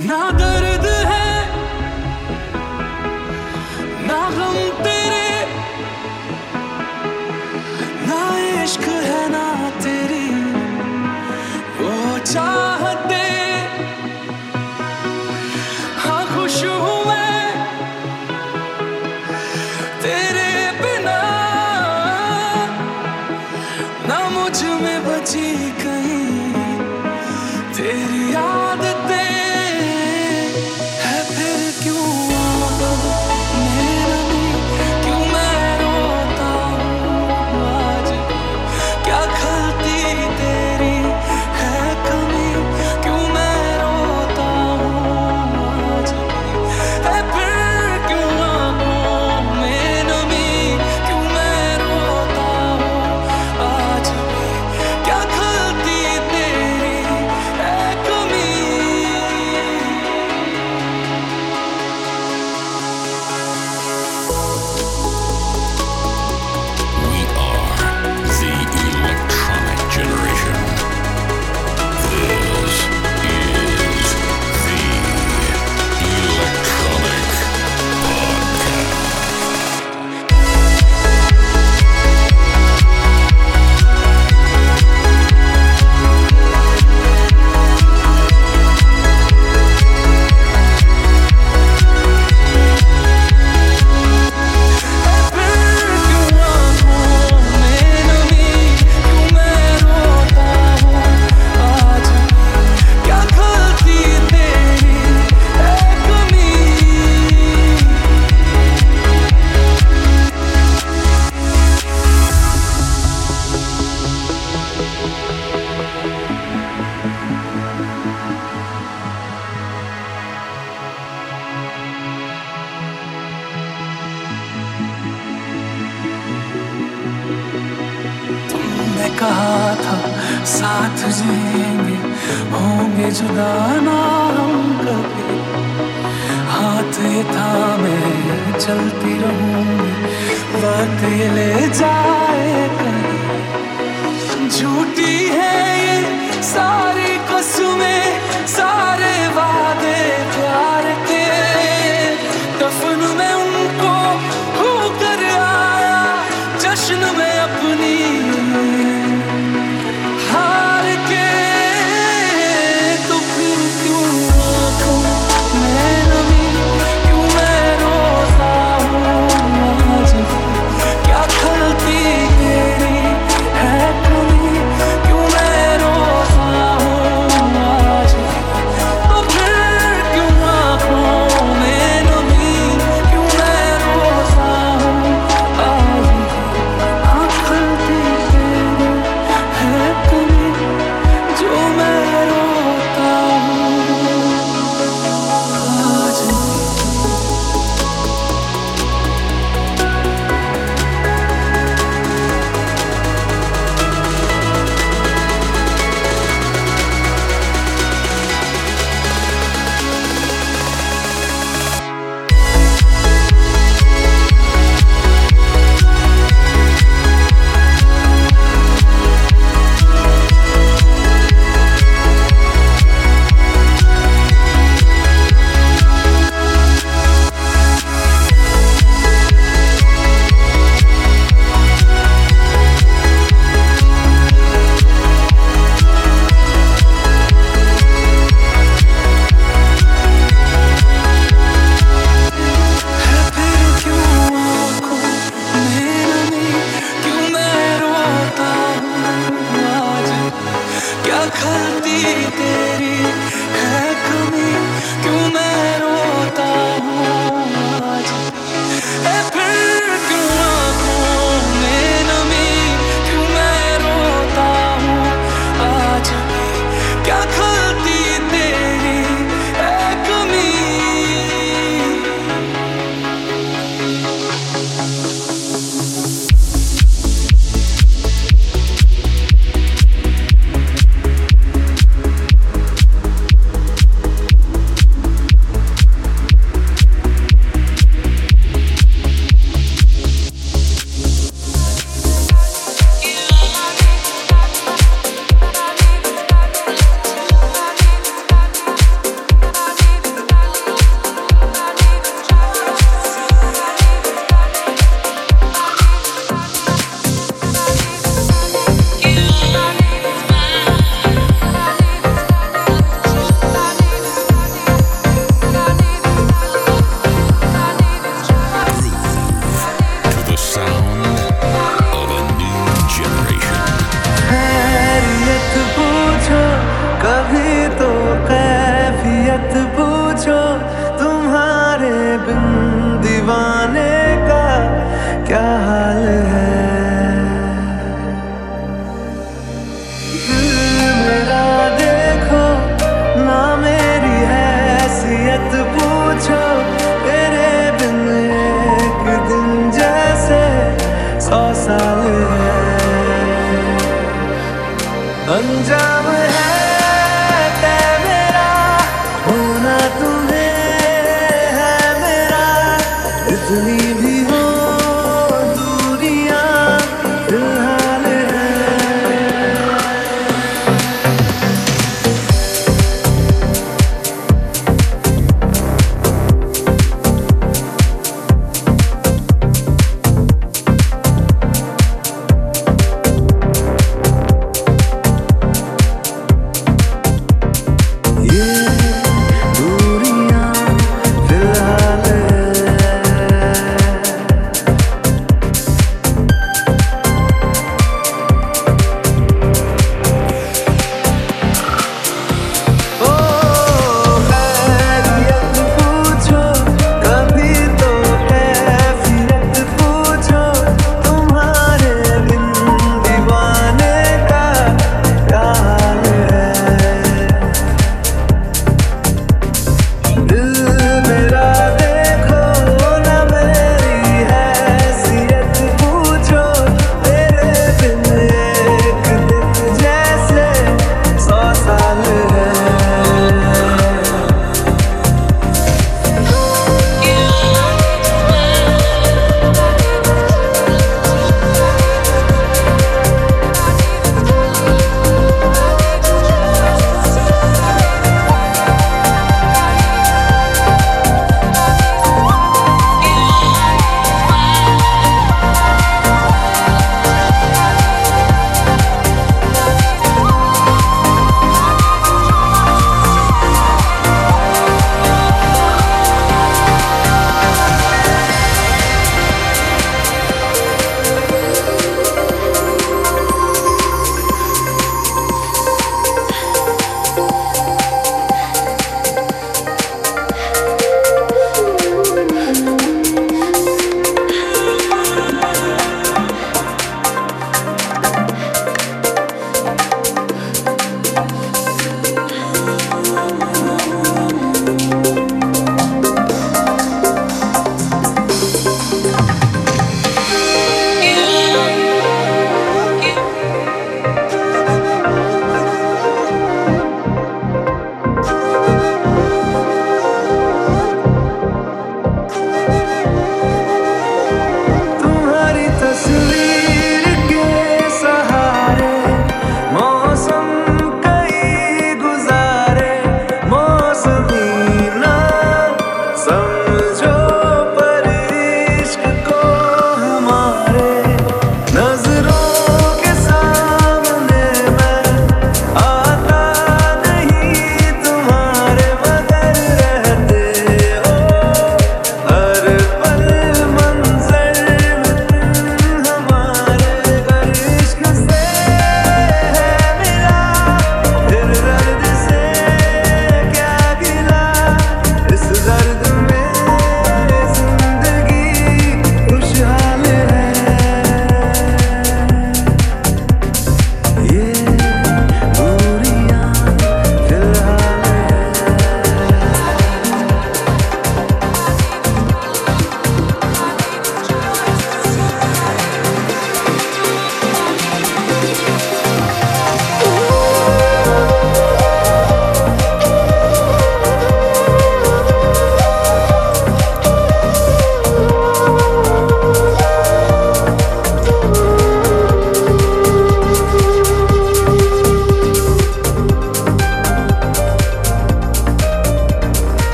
Another चले जाए झूठी है ये सारी कसमें सारे वादे प्यार 언제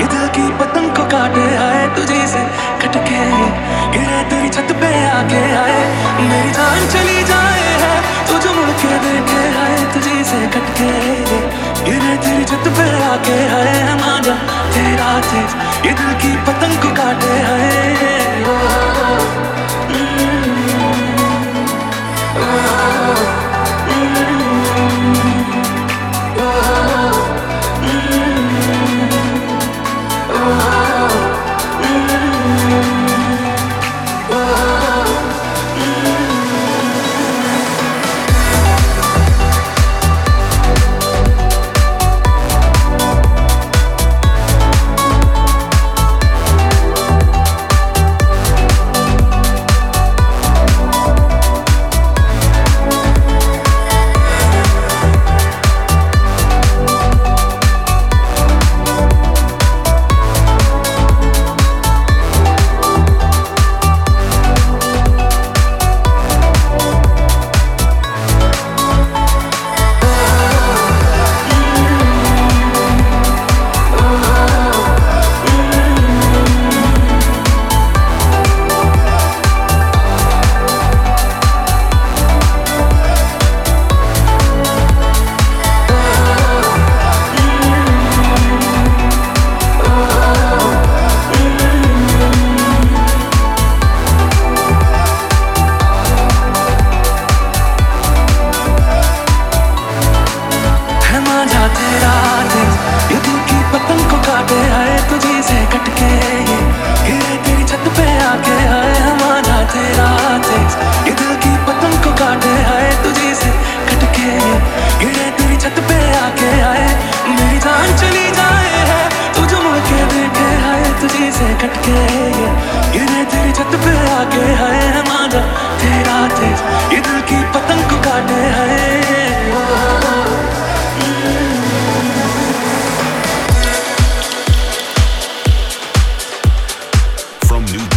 ये दिल की पतंग को काटे आए तुझी से कटके ये गिरे तेरी छत पे आके आए। मेरी जान चली जाए है मुड़ के देखे आए तुझी से कटके ये गिरे तेरी छत पे आके आए है मांझा तेरा तेज ये की पतंग को काटे आए। ओ, ओ, ओ, Oh,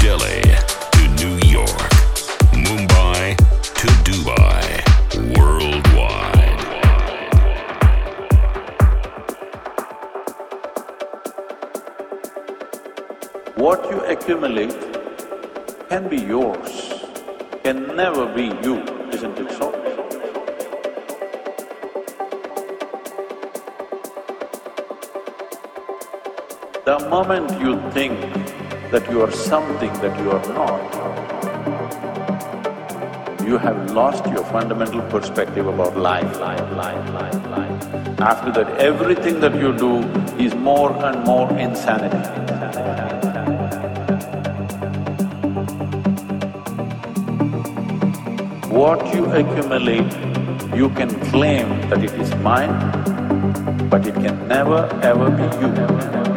Delhi to New York, Mumbai to Dubai, worldwide. What you accumulate can be yours, can never be you, isn't it so? The moment you think that you are something that you are not, you have lost your fundamental perspective about life, life, life, life, life. After that, everything that you do is more and more insanity. What you accumulate, you can claim that it is mine, but it can never ever be you.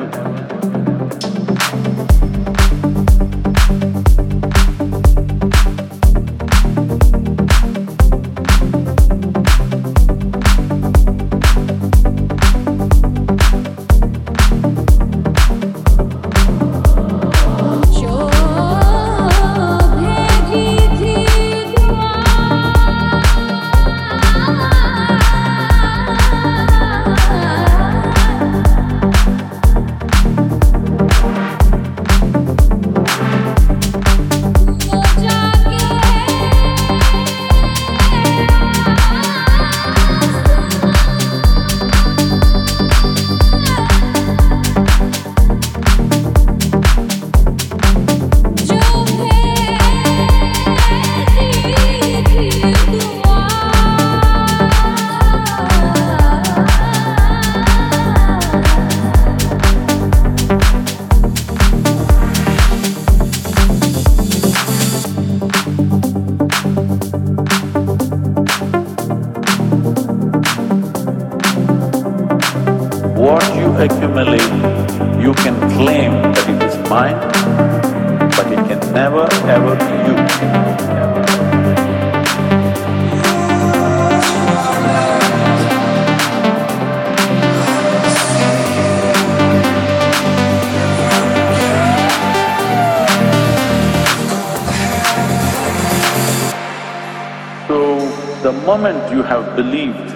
Moment you have believed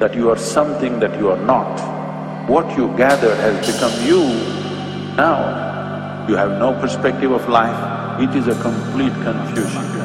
that you are something that you are not, what you gathered has become you, now you have no perspective of life, it is a complete confusion.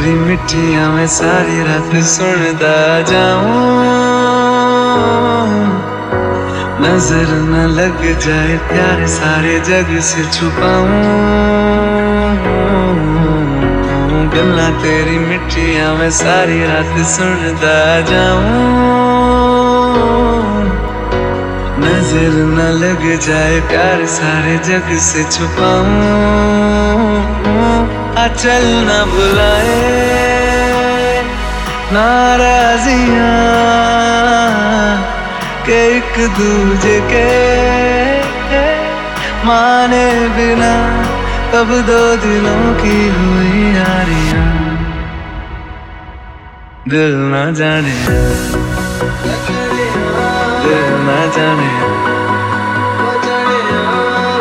तेरी मिट्टियाँ मैं सारी रात सुनदा जाऊँ। नज़र न लग जाए प्यार सारे जग से छुपाऊं। गल्ला तेरी मिट्टियाँ मैं सारी रात सुनदा जाऊँ। नज़र न लग जाए प्यार सारे जग से छुपाऊं। आ चल न बुलाए, नाराजिया के एक दूजे के माने बिना तब दो दिलों की हुई यारियाँ। दिल न जाने, दिल न जाने,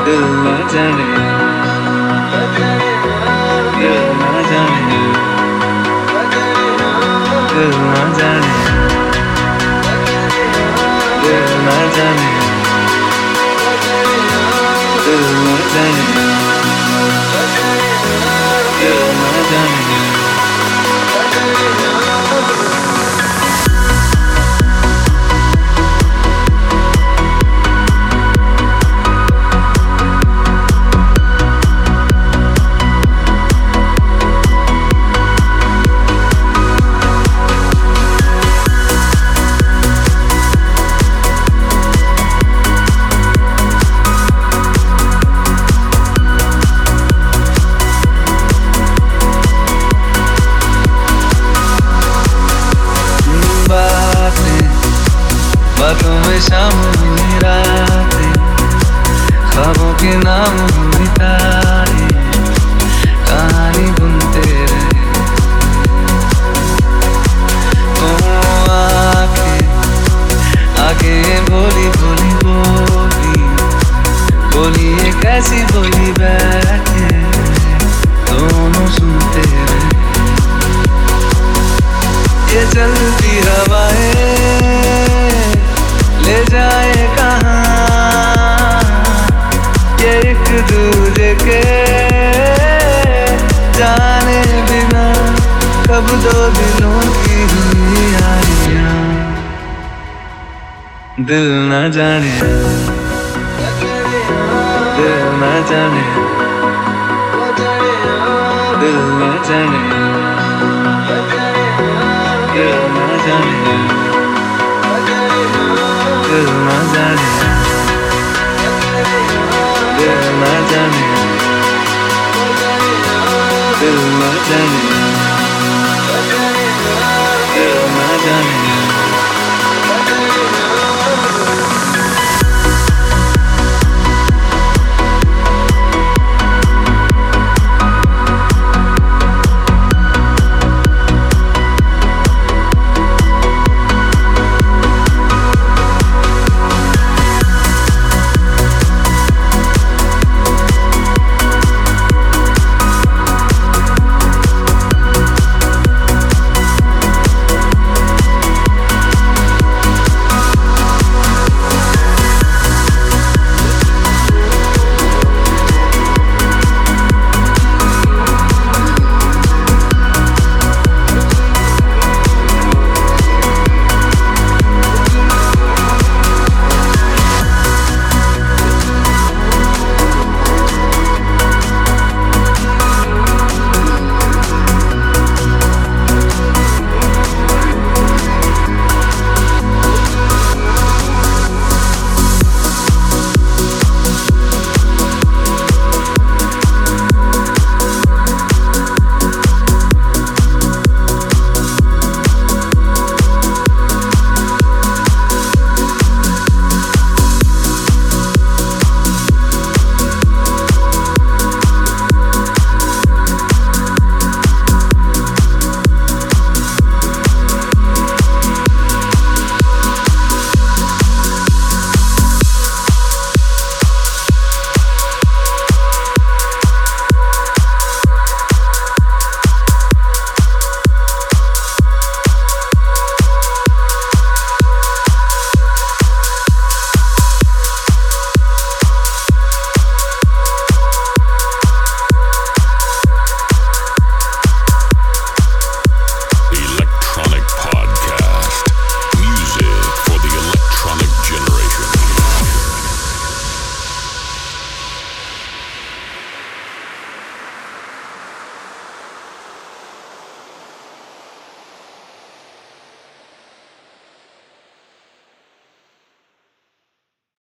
दिल न जाने। दिल न जाने दिल न जाने दिल न जाने दिल न जाने शाम हुई रातें ख्वाबों के नाम हुई तारे कहानी बुनते रहे ओ आँखें आगे बोली बोली बोली बोली कैसी बोली बैठे दोनों सुनते रहे ये चलती हवाएँ दिल न जाने। दिल न जाने। दिल न जाने। दिल न जाने। दिल न जाने। दिल न जाने। दिल न जाने।